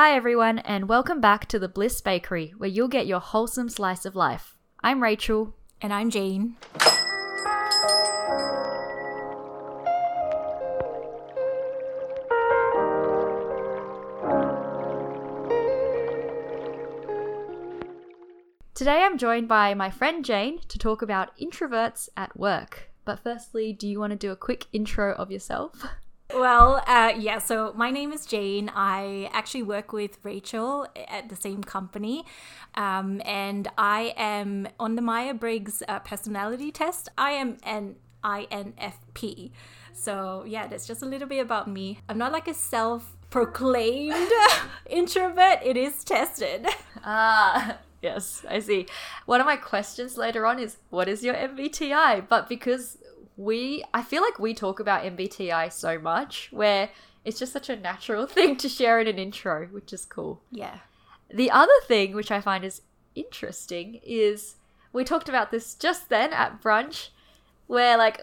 Hi, everyone, and welcome back to the Bliss Bakery, where you'll get your wholesome slice of life. I'm Rachel. And I'm Jane. Today I'm joined by my friend Jane to talk about introverts at work. But firstly, do you want to do a quick intro of yourself? Well, uh, yeah, so my name is Jane. I actually work with Rachel at the same company. Um, and I am on the Myers Briggs uh, personality test. I am an INFP. So, yeah, that's just a little bit about me. I'm not like a self proclaimed introvert, it is tested. Ah, yes, I see. One of my questions later on is what is your MBTI? But because we I feel like we talk about MBTI so much where it's just such a natural thing to share in an intro, which is cool. Yeah. The other thing which I find is interesting is we talked about this just then at brunch where like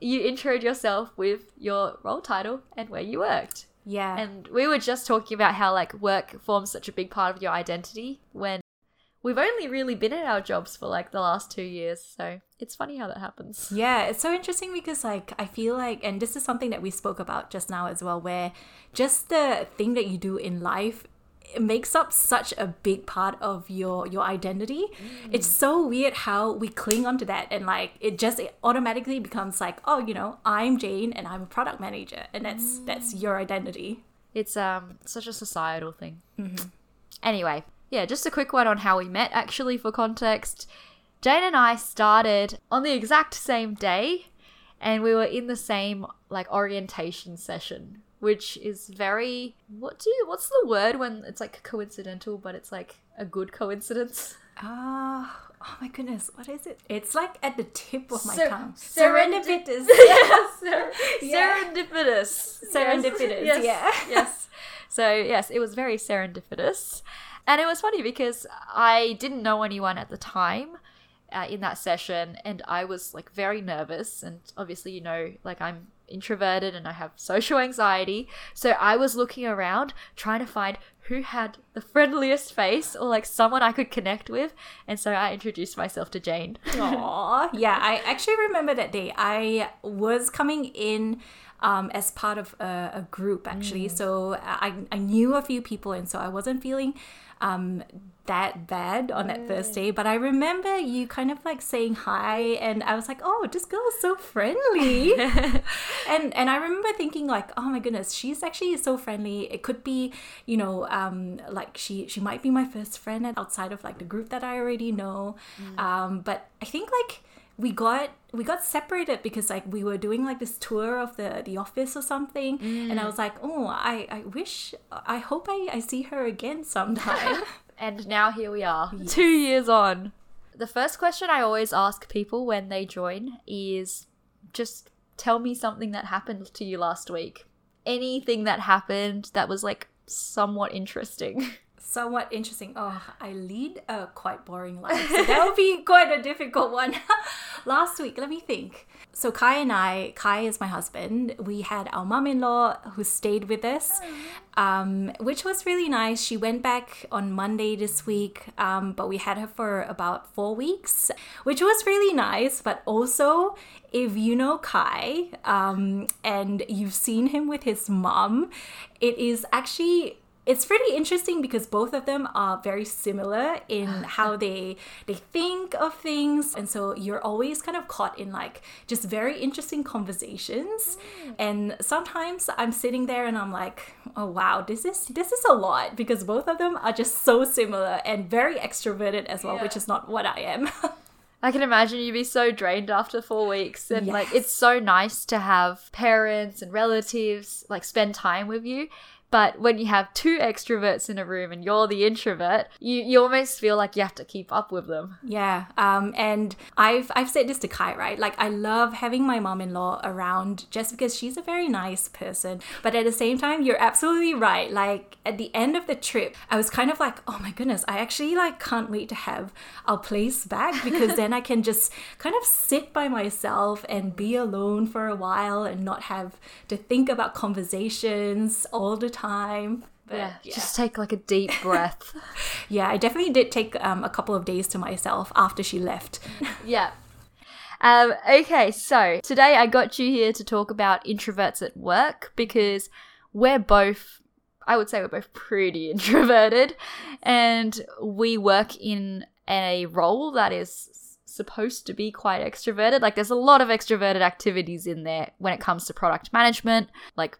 you introed yourself with your role title and where you worked. Yeah. And we were just talking about how like work forms such a big part of your identity when we've only really been at our jobs for like the last two years. So it's funny how that happens. Yeah, it's so interesting because like I feel like and this is something that we spoke about just now as well where just the thing that you do in life it makes up such a big part of your your identity. Mm. It's so weird how we cling onto that and like it just it automatically becomes like, oh, you know, I'm Jane and I'm a product manager and that's that's mm. your identity. It's um such a societal thing. Mm-hmm. Anyway, yeah, just a quick one on how we met actually for context. Jane and I started on the exact same day and we were in the same like orientation session, which is very what do you, what's the word when it's like coincidental but it's like a good coincidence? Ah, oh my goodness, what is it? It's like at the tip of my Ser- tongue. serendi- Serendipitous. yes, ser- Yeah. serendipitous. Serendipitous, Yes, yeah. yes. So yes, it was very serendipitous, and it was funny because I didn't know anyone at the time uh, in that session, and I was like very nervous, and obviously you know like I'm introverted and I have social anxiety, so I was looking around trying to find who had the friendliest face or like someone I could connect with, and so I introduced myself to Jane. Aw, yeah, I actually remember that day. I was coming in um, as part of a, a group actually, so I, I knew a few people, and so I wasn't feeling um, that bad on that first day. But I remember you kind of like saying hi, and I was like, oh, this girl is so friendly. and and I remember thinking like, oh my goodness, she's actually so friendly. It could be, you know, um, like she she might be my first friend outside of like the group that I already know. Um, but I think like we got we got separated because like we were doing like this tour of the the office or something and i mm. was like oh i i wish i hope i i see her again sometime And now here we are, two years on. The first question I always ask people when they join is just tell me something that happened to you last week. Anything that happened that was like somewhat interesting. somewhat interesting. Oh i lead a quite boring life so that would be quite a difficult one. Last week let me think. So kai and i kai is my husband. We had our mom-in-law who stayed with us um, which was really nice. She went back on monday this week um, but we had her for about four weeks which was really nice. But also if you know kai um, and you've seen him with his mom it is actually it's pretty interesting because both of them are very similar in how they they think of things. And so you're always kind of caught in like just very interesting conversations. Mm. And sometimes i'm sitting there and i'm like oh wow this is this is a lot because both of them are just so similar and very extroverted as well which is not what i am. I can imagine you'd be so drained after four weeks. And like, it's so nice to have parents and relatives like spend time with you. But when you have two extroverts in a room and you're the introvert, you, you almost feel like you have to keep up with them. Yeah, um, and I've I've said this to Kai, right? Like I love having my mom-in-law around just because she's a very nice person. But at the same time, you're absolutely right. Like at the end of the trip, I was kind of like, oh my goodness, I actually like can't wait to have our place back because then I can just kind of sit by myself and be alone for a while and not have to think about conversations all the time. But yeah, yeah, just take like a deep breath. yeah, I definitely did take um, a couple of days to myself after she left. yeah. Um, okay, so today I got you here to talk about introverts at work because we're both, I would say, we're both pretty introverted, and we work in a role that is supposed to be quite extroverted. Like, there's a lot of extroverted activities in there when it comes to product management, like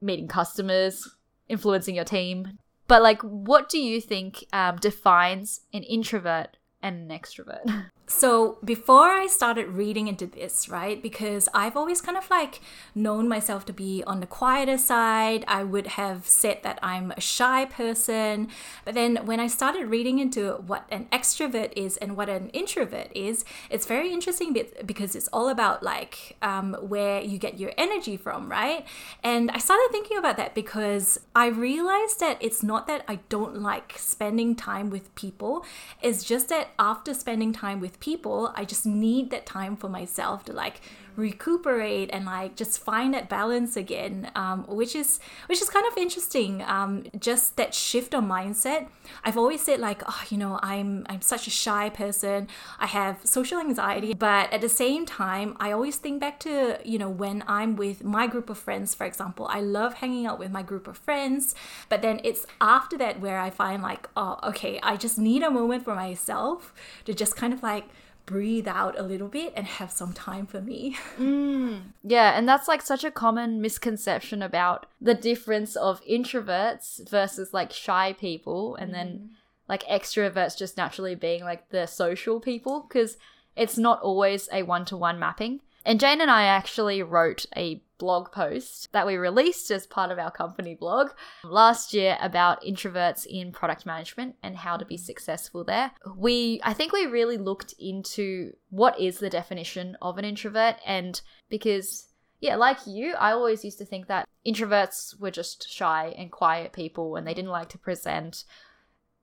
meeting customers, influencing your team. But, like, what do you think um, defines an introvert and an extrovert? So before I started reading into this, right, because I've always kind of like known myself to be on the quieter side, I would have said that I'm a shy person. But then when I started reading into what an extrovert is and what an introvert is, it's very interesting because it's all about like um, where you get your energy from, right? And I started thinking about that because I realized that it's not that I don't like spending time with people, it's just that after spending time with people, I just need that time for myself to like recuperate and like just find that balance again, um, which is which is kind of interesting. Um, just that shift of mindset. I've always said like, oh, you know, I'm I'm such a shy person. I have social anxiety, but at the same time, I always think back to you know when I'm with my group of friends, for example. I love hanging out with my group of friends, but then it's after that where I find like, oh, okay, I just need a moment for myself to just kind of like breathe out a little bit and have some time for me. Mm, yeah, and that's like such a common misconception about the difference of introverts versus like shy people, and mm. then like extroverts just naturally being like the social people, because it's not always a one to one mapping. And Jane and I actually wrote a blog post that we released as part of our company blog last year about introverts in product management and how to be mm. successful there. We I think we really looked into what is the definition of an introvert and because yeah, like you, I always used to think that introverts were just shy and quiet people and they didn't like to present.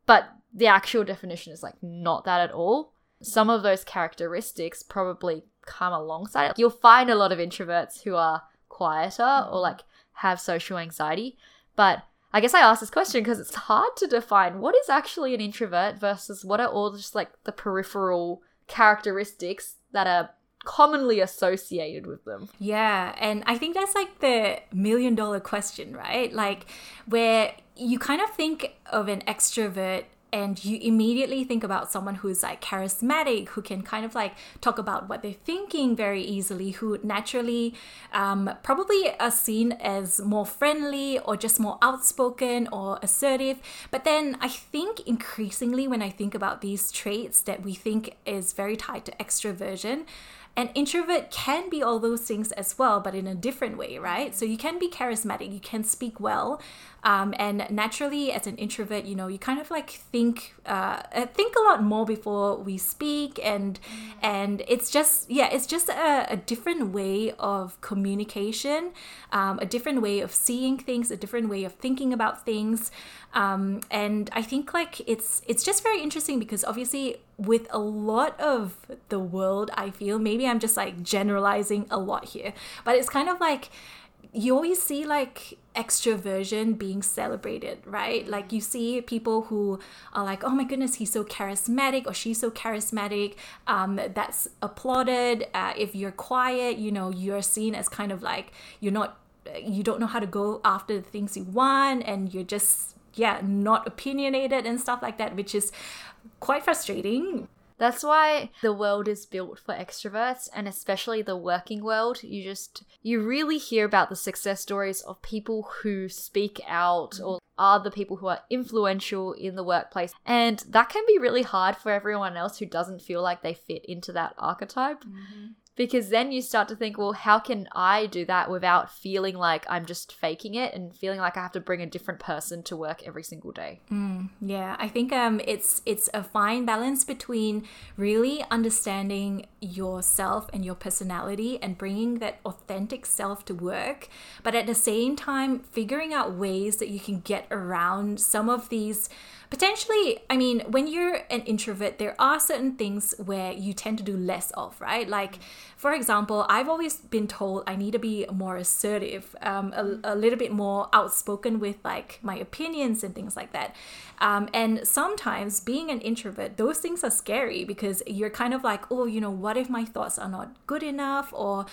But the actual definition is like not that at all. Some of those characteristics probably come alongside it. You'll find a lot of introverts who are quieter or mm. like have social anxiety. But I guess I asked this question because it's hard to define what is actually an introvert versus what are all just like the peripheral characteristics that are commonly associated with them. Yeah, and I think that's like the million dollar question, right? Like where you kind of think of an extrovert and you immediately think about someone who's like charismatic who can kind of like talk about what they're thinking very easily who naturally um, probably are seen as more friendly or just more outspoken or assertive. But then i think increasingly when i think about these traits that we think is very tied to extroversion an introvert can be all those things as well, but in a different way, right? So you can be charismatic, you can speak well, um, and naturally, as an introvert, you know, you kind of like think uh, uh think a lot more before we speak, and and it's just yeah, it's just a, a different way of communication, um, a different way of seeing things, a different way of thinking about things, um, and I think like it's it's just very interesting because obviously with a lot of the world, I feel maybe I'm just like generalizing a lot here, but it's kind of like you always see like extroversion being celebrated, right? Like you see people who are like, oh my goodness, he's so charismatic or she's so charismatic. Um, that's applauded. Uh, if you're quiet, you know, you're seen as kind of like you're not, you don't know how to go after the things you want, and you're just yeah, not opinionated and stuff like that, which is quite frustrating. That's why the world is built for extroverts and especially the working world. You just you really hear about the success stories of people who speak out or are the people who are influential in the workplace. And that can be really hard for everyone else who doesn't feel like they fit into that archetype. Mm-hmm because then you start to think, well, how can I do that without feeling like I'm just faking it and feeling like I have to bring a different person to work every single day? Mm, yeah, I think um, it's it's a fine balance between really understanding yourself and your personality and bringing that authentic self to work, but at the same time figuring out ways that you can get around some of these potentially, I mean, when you're an introvert, there are certain things where you tend to do less of, right? Like, for example, I've always been told I need to be more assertive, um, a, a little bit more outspoken with like my opinions and things like that. Um, and sometimes being an introvert, those things are scary because you're kind of like, oh, you know, what if my thoughts are not good enough? Or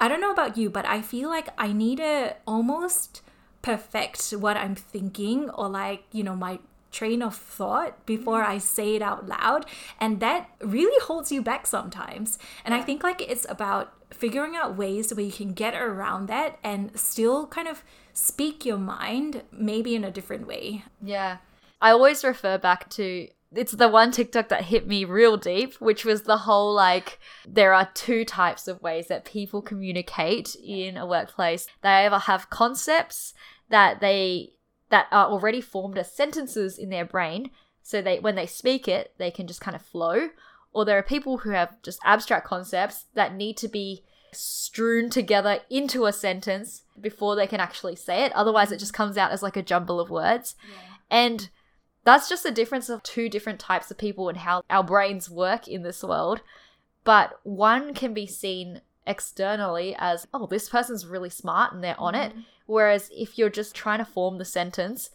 I don't know about you, but I feel like I need to almost perfect what I'm thinking or like, you know, my train of thought before mm-hmm. I say it out loud. And that really holds you back sometimes. And I think like it's about figuring out ways where you can get around that and still kind of speak your mind, maybe in a different way. Yeah. I always refer back to it's the one TikTok that hit me real deep, which was the whole like there are two types of ways that people communicate in a workplace. They either have concepts that they that are already formed as sentences in their brain, so they when they speak it, they can just kind of flow. Or there are people who have just abstract concepts that need to be strewn together into a sentence before they can actually say it. Otherwise, it just comes out as like a jumble of words. And that's just a difference of two different types of people and how our brains work in this world. But one can be seen externally as, oh, this person's really smart and they're on it. Whereas if you're just trying to form the sentence,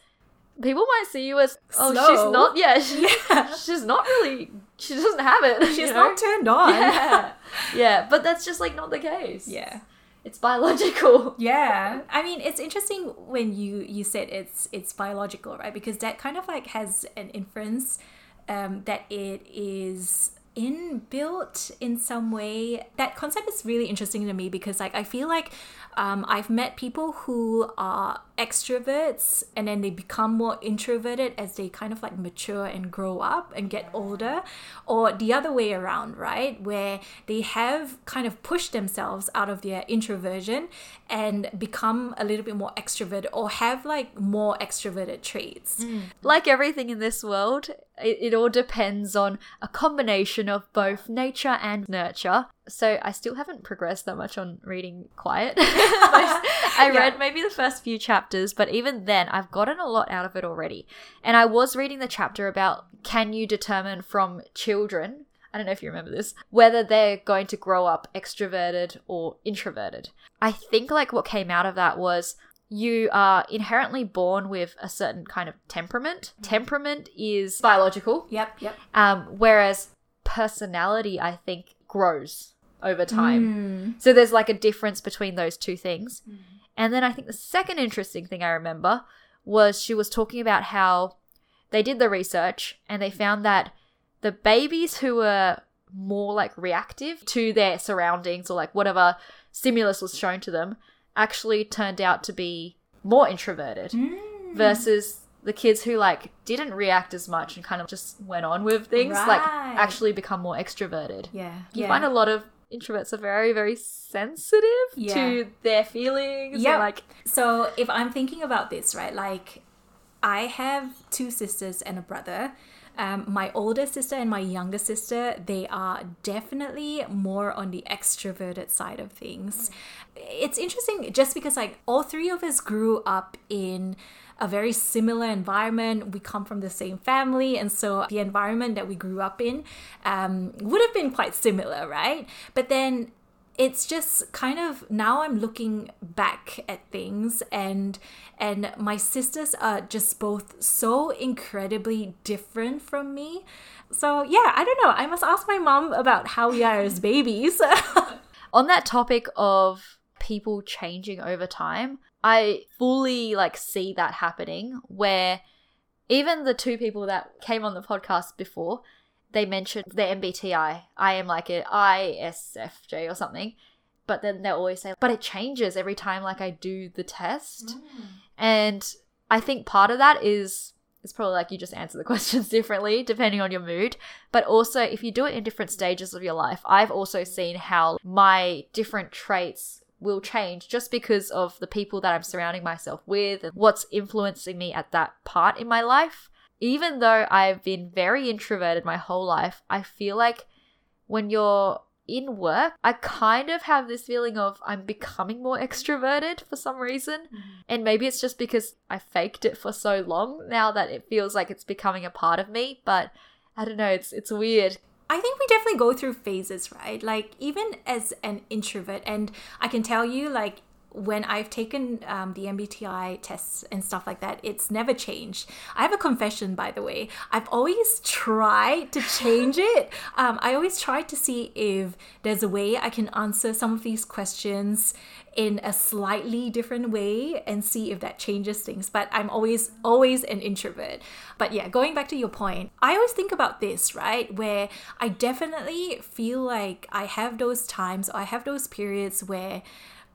people might see you as, oh, Slow. she's not, yeah, she- Yeah. she's not really, she doesn't have it. She's you know? not turned on. Yeah. yeah, but that's just like not the case. Yeah. It's biological. Yeah. I mean, it's interesting when you you said it's it's biological, right? Because that kind of like has an inference um, that it is inbuilt in some way. That concept is really interesting to me because like I feel like um, I've met people who are extroverts and then they become more introverted as they kind of like mature and grow up and get older, or the other way around, right? Where they have kind of pushed themselves out of their introversion and become a little bit more extroverted or have like more extroverted traits. Like everything in this world, it, it all depends on a combination of both nature and nurture. So I still haven't progressed that much on reading Quiet. I Yeah. read maybe the first few chapters, but even then, I've gotten a lot out of it already. And I was reading the chapter about can you determine from children I don't know if you remember this, whether they're going to grow up extroverted or introverted. I think like what came out of that was you are inherently born with a certain kind of temperament. Temperament is biological, Yep, yep. um, whereas personality, I think, grows over time. Mm. So there's like a difference between those two things. And then I think the second interesting thing I remember was she was talking about how they did the research and they found that the babies who were more like reactive to their surroundings or like whatever stimulus was shown to them actually turned out to be more introverted Mm. versus the kids who like didn't react as much and kind of just went on with things like actually become more extroverted Yeah. you yeah. find a lot of introverts are very very sensitive Yeah. to their feelings Yeah. like So if I'm thinking about this, right, like I have two sisters and a brother. Um, my older sister and my younger sister, they are definitely more on the extroverted side of things. It's interesting just because like all three of us grew up in a very similar environment. We come from the same family, and so the environment that we grew up in um, would have been quite similar, right? But then it's just kind of now I'm looking back at things and and my sisters are just both so incredibly different from me. So yeah, I don't know. I must ask my mom about how we are as babies. on that topic of people changing over time i fully like see that happening where even the two people that came on the podcast before they mentioned their mbti i. Am like an isfj or something but then they'll always say but it changes every time like i do the test. Mm. And I think part of that is it's probably like you just answer the questions differently depending on your mood. But also, if you do it in different stages of your life, I've also seen how my different traits will change just because of the people that I'm surrounding myself with and what's influencing me at that part in my life. Even though I've been very introverted my whole life, I feel like when you're in work, I kind of have this feeling of I'm becoming more extroverted for some reason. Mm-hmm. And maybe it's just because I faked it for so long now that it feels like it's becoming a part of me. But I don't know, it's it's weird. I think we definitely go through phases, right? Like even as an introvert, and I can tell you, like when I've taken um, the MBTI tests and stuff like that, it's never changed. I have a confession, by the way. I've always tried to change it. Um, I always try to see if there's a way I can answer some of these questions in a slightly different way and see if that changes things. But I'm always, always an introvert. But yeah, going back to your point, I always think about this, right? Where I definitely feel like I have those times, I have those periods where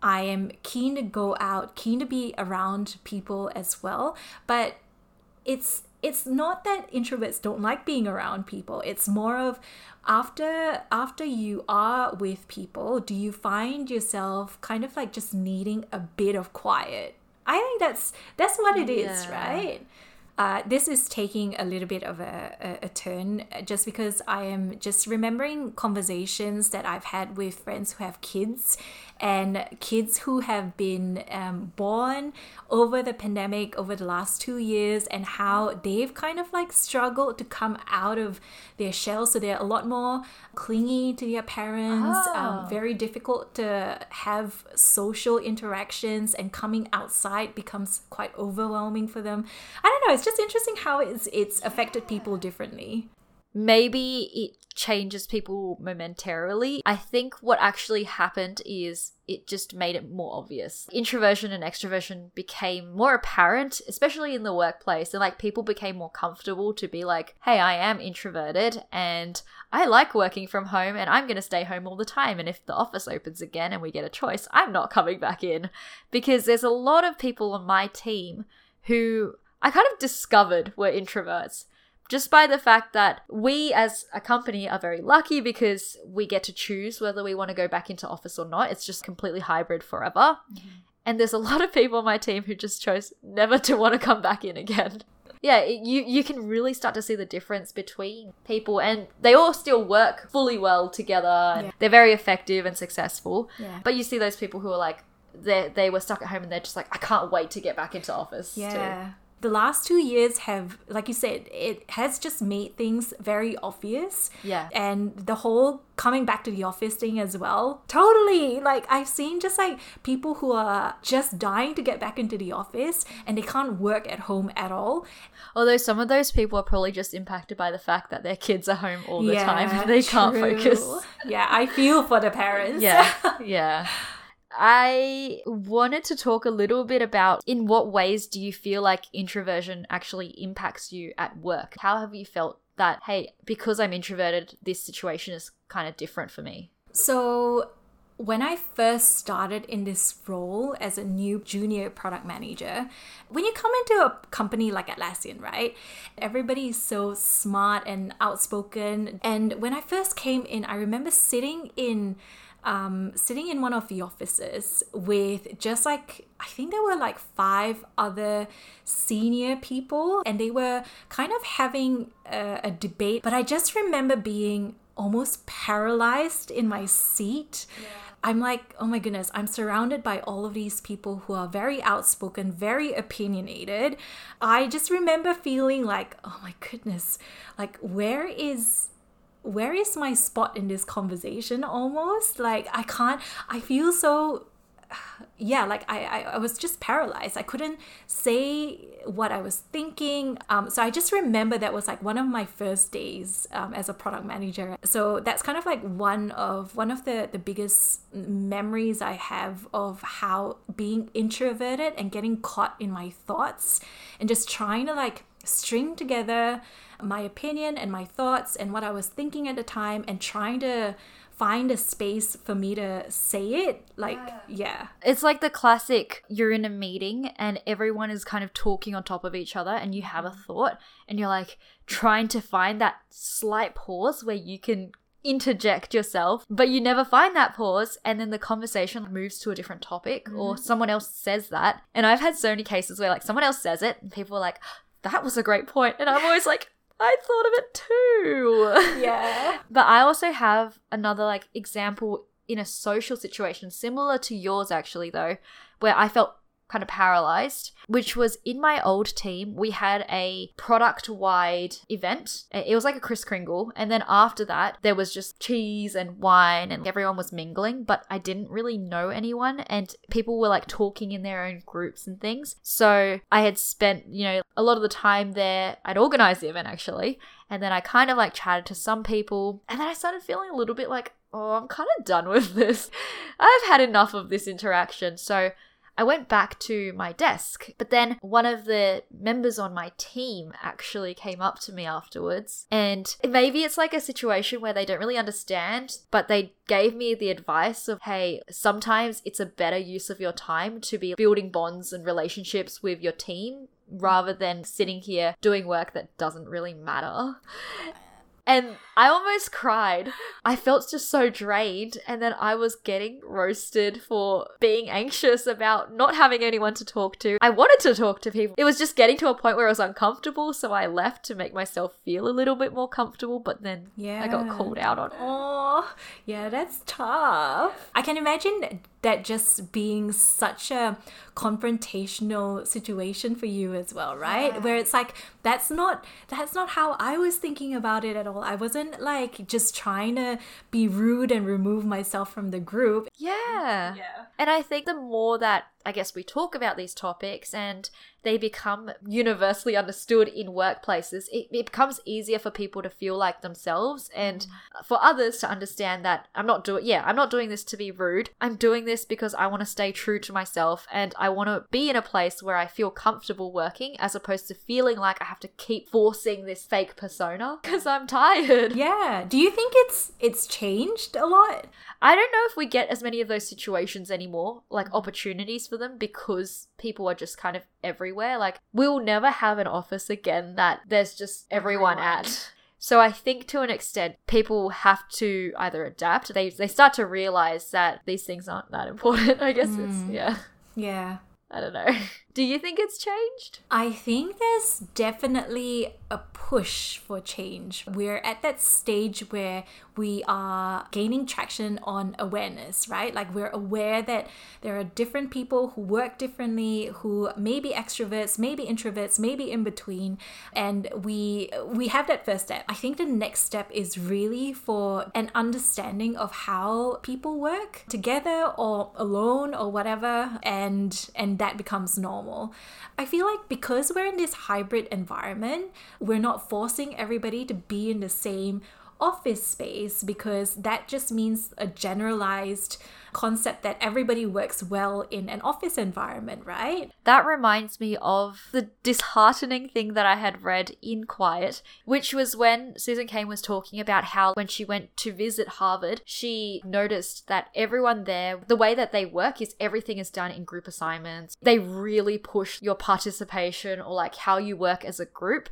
I am keen to go out, keen to be around people as well. But it's it's not that introverts don't like being around people. It's more of after after you are with people, do you find yourself kind of like just needing a bit of quiet? I think that's that's what it is, Yeah. right? Uh, this is taking a little bit of a, a, a turn uh, just because I am just remembering conversations that I've had with friends who have kids and kids who have been um, born over the pandemic over the last two years and how they've kind of like struggled to come out of their shell. So they're a lot more clingy to their parents, Oh. um, very difficult to have social interactions, and coming outside becomes quite overwhelming for them. I don't know. It's just interesting how it's it's affected people differently. Maybe it changes people momentarily. I think what actually happened is it just made it more obvious. Introversion and extroversion became more apparent, especially in the workplace, and like people became more comfortable to be like, hey, I am introverted and I like working from home and I'm going to stay home all the time. And if the office opens again and we get a choice, I'm not coming back in because there's a lot of people on my team who I kind of discovered were introverts just by the fact that we as a company are very lucky because we get to choose whether we want to go back into office or not. It's just completely hybrid forever. Mm-hmm. And there's a lot of people on my team who just chose never to want to come back in again. Yeah, it, you you can really start to see the difference between people and they all still work fully well together. and Yeah. They're very effective and successful. Yeah. But you see those people who are like they they were stuck at home and they're just like I can't wait to get back into office. too." Yeah. The last two years have, like you said, it has just made things very obvious. Yeah. And the whole coming back to the office thing as well. Totally. Like, I've seen just like people who are just dying to get back into the office and they can't work at home at all. Although some of those people are probably just impacted by the fact that their kids are home all the time and they can't focus. Yeah, I feel for the parents. Yeah, yeah. I wanted to talk a little bit about in what ways do you feel like introversion actually impacts you at work? How have you felt that, hey, because I'm introverted, this situation is kind of different for me? So, when I first started in this role as a new junior product manager, when you come into a company like Atlassian, right? Everybody is so smart and outspoken. And when I first came in, I remember sitting in um, sitting in one of the offices with just like I think there were like five other senior people, and they were kind of having a, a debate. But I just remember being almost paralyzed in my seat. I'm like, oh my goodness, I'm surrounded by all of these people who are very outspoken, very opinionated. I just remember feeling like, oh my goodness, like, where is where is my spot in this conversation almost? Like i can't i feel so yeah like I, I i was just paralyzed. I couldn't say what i was thinking. Um so i just remember that was like one of my first days um, as a product manager. So that's kind of like one of one of the the biggest memories i have of how being introverted and getting caught in my thoughts and just trying to like string together my opinion and my thoughts and what I was thinking at the time and trying to find a space for me to say it. Like, yeah. It's like the classic you're in a meeting and everyone is kind of talking on top of each other and you have a mm-hmm. thought and you're like trying to find that slight pause where you can interject yourself, but you never find that pause and then the conversation moves to a different topic or mm-hmm. someone else says that. And I've had so many cases where like someone else says it and people are like, that was a great point. And I'm always like, I thought of it too. Yeah. But I also have another like example in a social situation similar to yours actually though, where I felt kind of paralyzed, which was in my old team. We had a product wide event. It was like a Kris Kringle. And then after that, there was just cheese and wine and everyone was mingling, but I didn't really know anyone and people were like talking in their own groups and things. So I had spent, you know, a lot of the time there. I'd organized the event actually. And then I kind of like chatted to some people. And then I started feeling a little bit like, oh, I'm kind of done with this. I've had enough of this interaction. So I went back to my desk, but then one of the members on my team actually came up to me afterwards. And maybe it's like a situation where they don't really understand, but they gave me the advice of hey, sometimes it's a better use of your time to be building bonds and relationships with your team rather than sitting here doing work that doesn't really matter. And I almost cried. I felt just so drained. And then I was getting roasted for being anxious about not having anyone to talk to. I wanted to talk to people. It was just getting to a point where I was uncomfortable. So I left to make myself feel a little bit more comfortable. But then Yeah. I got called out on it. Oh, yeah, that's tough. I can imagine that just being such a confrontational situation for you as well, right? Where it's like that's not that's not how I was thinking about it at all. I wasn't like just trying to be rude and remove myself from the group. Yeah. Yeah. And I think the more that I guess we talk about these topics and they become universally understood in workplaces, it, it becomes easier for people to feel like themselves and mm. for others to understand that I'm not doing, yeah, I'm not doing this to be rude. I'm doing this because I want to stay true to myself and I want to be in a place where I feel comfortable working as opposed to feeling like I have to keep forcing this fake persona because I'm tired. Yeah. Do you think it's it's changed a lot? I don't know if we get as many of those situations anymore, like mm. opportunities for them, because people are just kind of everywhere. Like, we'll never have an office again that there's just everyone at. So I think to an extent, people have to either adapt. They they start to realize that these things aren't that important. I guess it's mm. yeah. Yeah. I don't know. Do you think it's changed? I think there's definitely a push for change. We're at that stage where we are gaining traction on awareness, right? Like we're aware that there are different people who work differently, who may be extroverts, maybe introverts, maybe in between, and we we have that first step. I think the next step is really for an understanding of how people work together or alone or whatever and and that becomes normal. I feel like because we're in this hybrid environment, we're not forcing everybody to be in the same office space because that just means a generalized concept that everybody works well in an office environment, right? That reminds me of the disheartening thing that I had read in Quiet, which was when Susan Cain was talking about how when she went to visit Harvard, she noticed that everyone there, the way that they work is everything is done in group assignments. They really push your participation or like how you work as a group.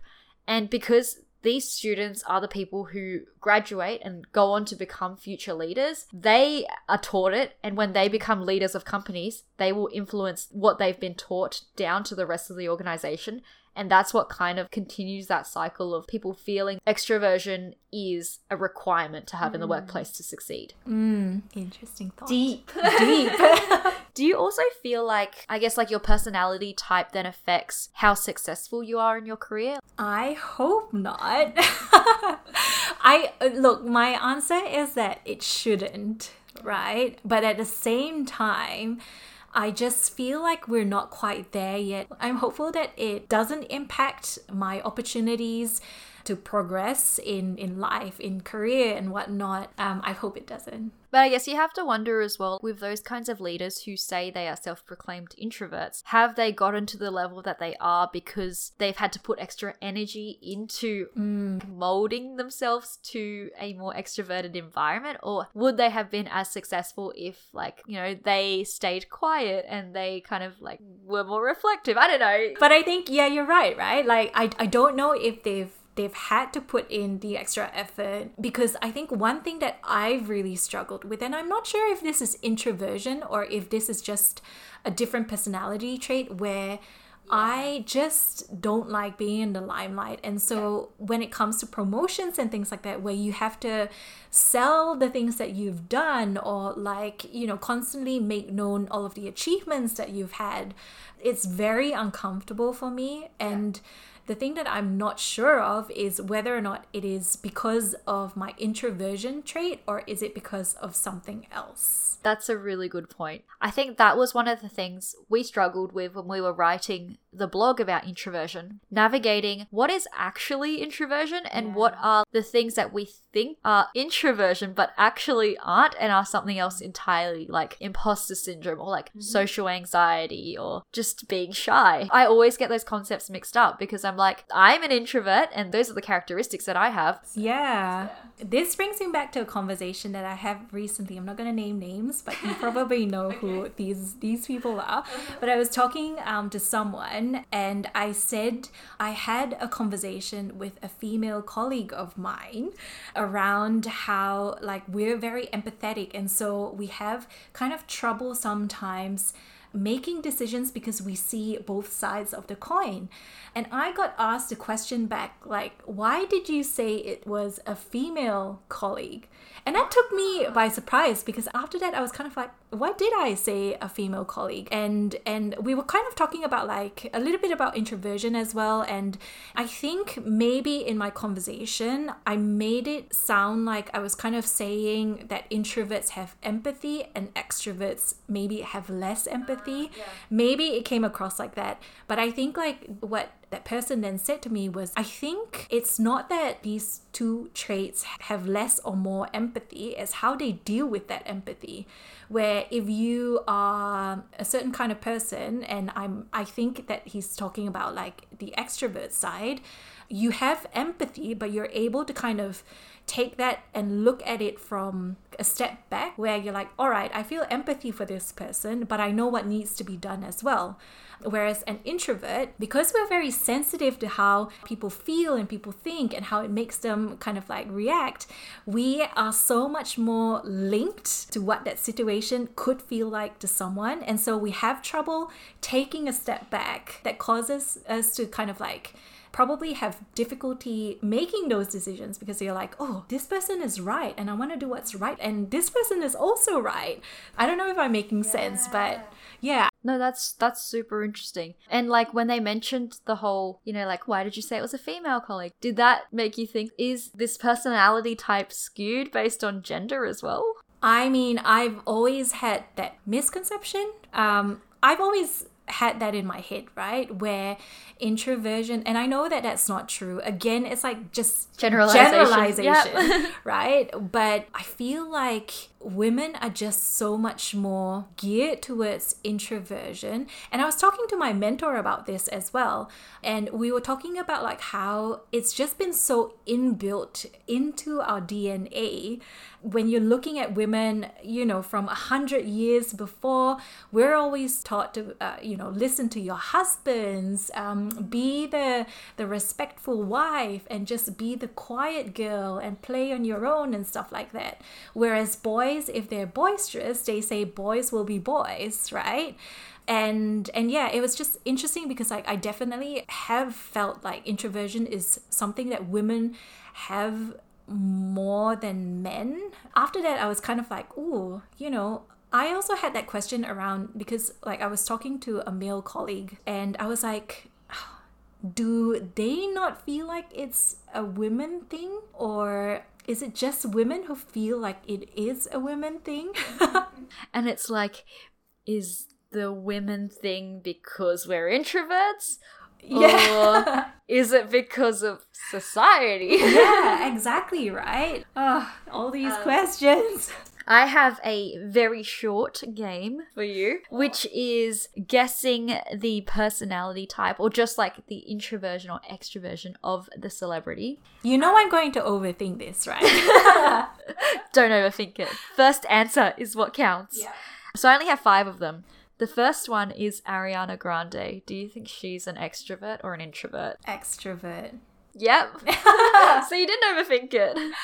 And because these students are the people who graduate and go on to become future leaders. They are taught it, and when they become leaders of companies, they will influence what they've been taught down to the rest of the organization. And that's what kind of continues that cycle of people feeling extroversion is a requirement to have in the hmm. workplace to succeed. Hmm, interesting thought. Deep. Deep. Do you also feel like, I guess, like your personality type then affects how successful you are in your career? I hope not. I look, my answer is that it shouldn't, right? But at the same time, I just feel like we're not quite there yet. I'm hopeful that it doesn't impact my opportunities to progress in in life, in career and whatnot. Um, I hope it doesn't. But I guess you have to wonder as well with those kinds of leaders who say they are self proclaimed introverts, have they gotten to the level that they are because they've had to put extra energy into molding themselves to a more extroverted environment? Or would they have been as successful if, like, you know, they stayed quiet and they kind of like were more reflective? I don't know. But I think yeah, you're right, right? Like I I don't know if they've they've had to put in the extra effort because I think one thing that I've really struggled with and I'm not sure if this is introversion or if this is just a different personality trait where I just don't like being in the limelight. And so when it comes to promotions and things like that, where you have to sell the things that you've done or like, you know, constantly make known all of the achievements that you've had, it's very uncomfortable for me. And the thing that I'm not sure of is whether or not it is because of my introversion trait or is it because of something else. That's a really good point. I think that was one of the things we struggled with when we were writing the blog about introversion, navigating what is actually introversion and Yeah. what are the things that we think are introversion but actually aren't and are something else entirely like imposter syndrome or like mm-hmm. social anxiety or just being shy. I always get those concepts mixed up because I'm like, I'm an introvert and those are the characteristics that I have. Yeah. This brings me back to a conversation that I have recently. I'm not going to name names, but you probably know who these these people are. But I was talking um, to someone and I said I had a conversation with a female colleague of mine around how like we're very empathetic and so we have kind of trouble sometimes making decisions because we see both sides of the coin. And I got asked a question back like, why did you say it was a female colleague? And that took me by surprise because after that I was kind of like, why did I say a female colleague? And and we were kind of talking about like a little bit about introversion as well. And I think maybe in my conversation I made it sound like I was kind of saying that introverts have empathy and extroverts maybe have less empathy. Ah, maybe it came across like that. But I think like what that person then said to me was I think it's not that these two traits have less or more empathy, it's how they deal with that empathy. Where if you are a certain kind of person, and I'm I think that he's talking about like the extrovert side, you have empathy, but you're able to kind of take that and look at it from a step back where you're like, all right, I feel empathy for this person, but I know what needs to be done as well. Whereas an introvert, because we're very sensitive to how people feel and people think and how it makes them kind of like react, we are so much more linked to what that situation could feel like to someone. And so we have trouble taking a step back that causes us to kind of like probably have difficulty making those decisions because you're like, oh, this person is right and I want to do what's right, and this person is also right. I don't know if I'm making sense, but yeah. No, that's that's super interesting. And like when they mentioned the whole, you know, like why did you say it was a female colleague? Did that make you think is this personality type skewed based on gender as well? I mean, I've always had that misconception. Um, I've always had that in my head, right? Where introversion, and I know that that's not true. Again, it's like just Generalization. generalization, Yep. right? But I feel like women are just so much more geared towards introversion. And I was talking to my mentor about this as well. And we were talking about like how it's just been so inbuilt into our DNA. When you're looking at women, you know, from a hundred years before, we're always taught to, uh, you know, listen to your husbands, um, be the the respectful wife, and just be the quiet girl and play on your own and stuff like that. Whereas boys, if they're boisterous, they say boys will be boys, right? and and yeah it was just interesting because like i definitely have felt like introversion is something that women have more than men after that i was kind of like ooh you know i also had that question around because like i was talking to a male colleague and i was like do they not feel like it's a women thing or is it just women who feel like it is a women thing And it's like, is the women thing because we're introverts? Yeah Or is it because of society? yeah, exactly, right? Oh, all these uh, questions. I have a very short game for you, which is guessing the personality type or just like the introversion or extroversion of the celebrity. You know I'm going to overthink this, right? Don't overthink it. First answer is what counts. Yeah. So I only have five of them. The first one is Ariana Grande. Do you think she's an extrovert or an introvert? Extrovert. Yep. so you didn't overthink it.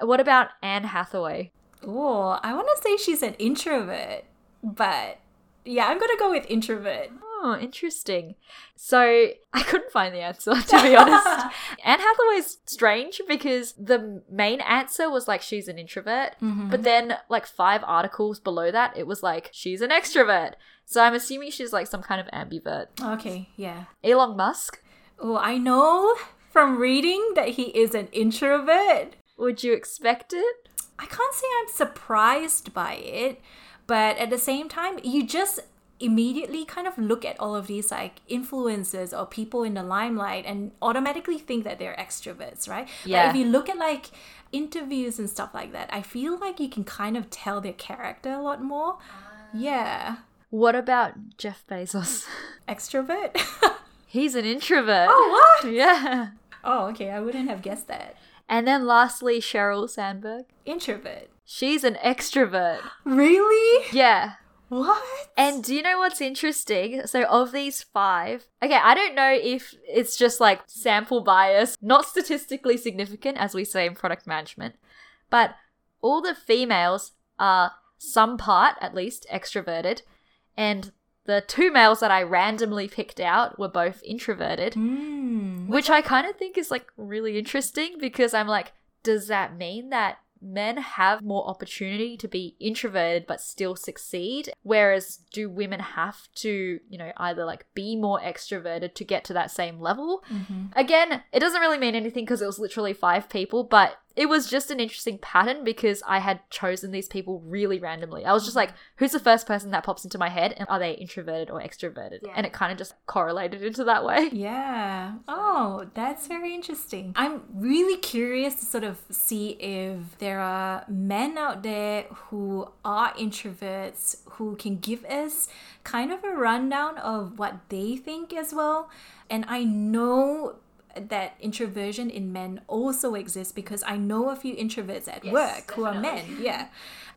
What about Anne Hathaway? Oh, I want to say she's an introvert, but yeah, I'm gonna go with introvert. Oh, interesting. So I couldn't find the answer, to be honest. Anne Hathaway's strange because the main answer was like she's an introvert, Mm-hmm. but then like five articles below that, it was like she's an extrovert. So I'm assuming she's like some kind of ambivert. Okay, yeah. Elon Musk, Oh, I know from reading that he is an introvert. would you expect it? I can't say I'm surprised by it, but at the same time, you just immediately kind of look at all of these like influencers or people in the limelight and automatically think that they're extroverts, right? Yeah. But if you look at like interviews and stuff like that, I feel like you can kind of tell their character a lot more. Ah. Yeah. What about Jeff Bezos? Extrovert? He's an introvert. oh, what? Yeah. Oh, okay. I wouldn't have guessed that. And then lastly, Sheryl Sandberg. Introvert. She's an extrovert. Really? Yeah. What? And do you know what's interesting? So, of these five, okay, I don't know if it's just like sample bias, not statistically significant, as we say in product management, but all the females are some part, at least, extroverted. And the two males that I randomly picked out were both introverted, Hmm. which I kind of think is like really interesting because I'm like, does that mean that men have more opportunity to be introverted but still succeed? Whereas do women have to, you know, either like be more extroverted to get to that same level? Mm-hmm. Again, it doesn't really mean anything because it was literally five people, but it was just an interesting pattern because I had chosen these people really randomly. I was just mm. like, who's the first person that pops into my head and are they introverted or extroverted? Yeah. And it kind of just correlated into that way. Yeah. Oh, that's very interesting. I'm really curious to sort of see if there are men out there who are introverts who can give us kind of a rundown of what they think as well. And I know that introversion in men also exists because I know a few introverts at Yes, work who are men. Yeah.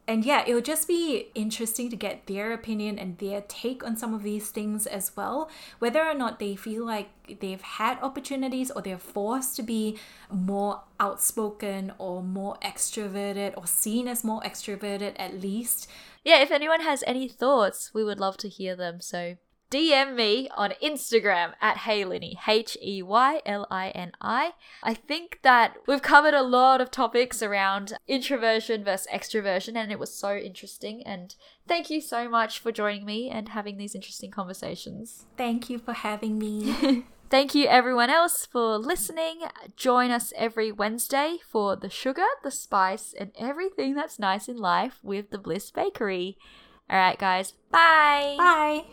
And yeah, it'll just be interesting to get their opinion and their take on some of these things as well. Whether or not they feel like they've had opportunities or they're forced to be more outspoken or more extroverted or seen as more extroverted at least. Yeah, if anyone has any thoughts, we would love to hear them. So DM me on Instagram at Heylini, H E Y L I N I. I think that we've covered a lot of topics around introversion versus extroversion, and it was so interesting. And thank you so much for joining me and having these interesting conversations. Thank you for having me. Thank you, everyone else, for listening. Join us every Wednesday for the sugar, the spice, and everything that's nice in life with the Bliss Bakery. All right, guys, bye. Bye.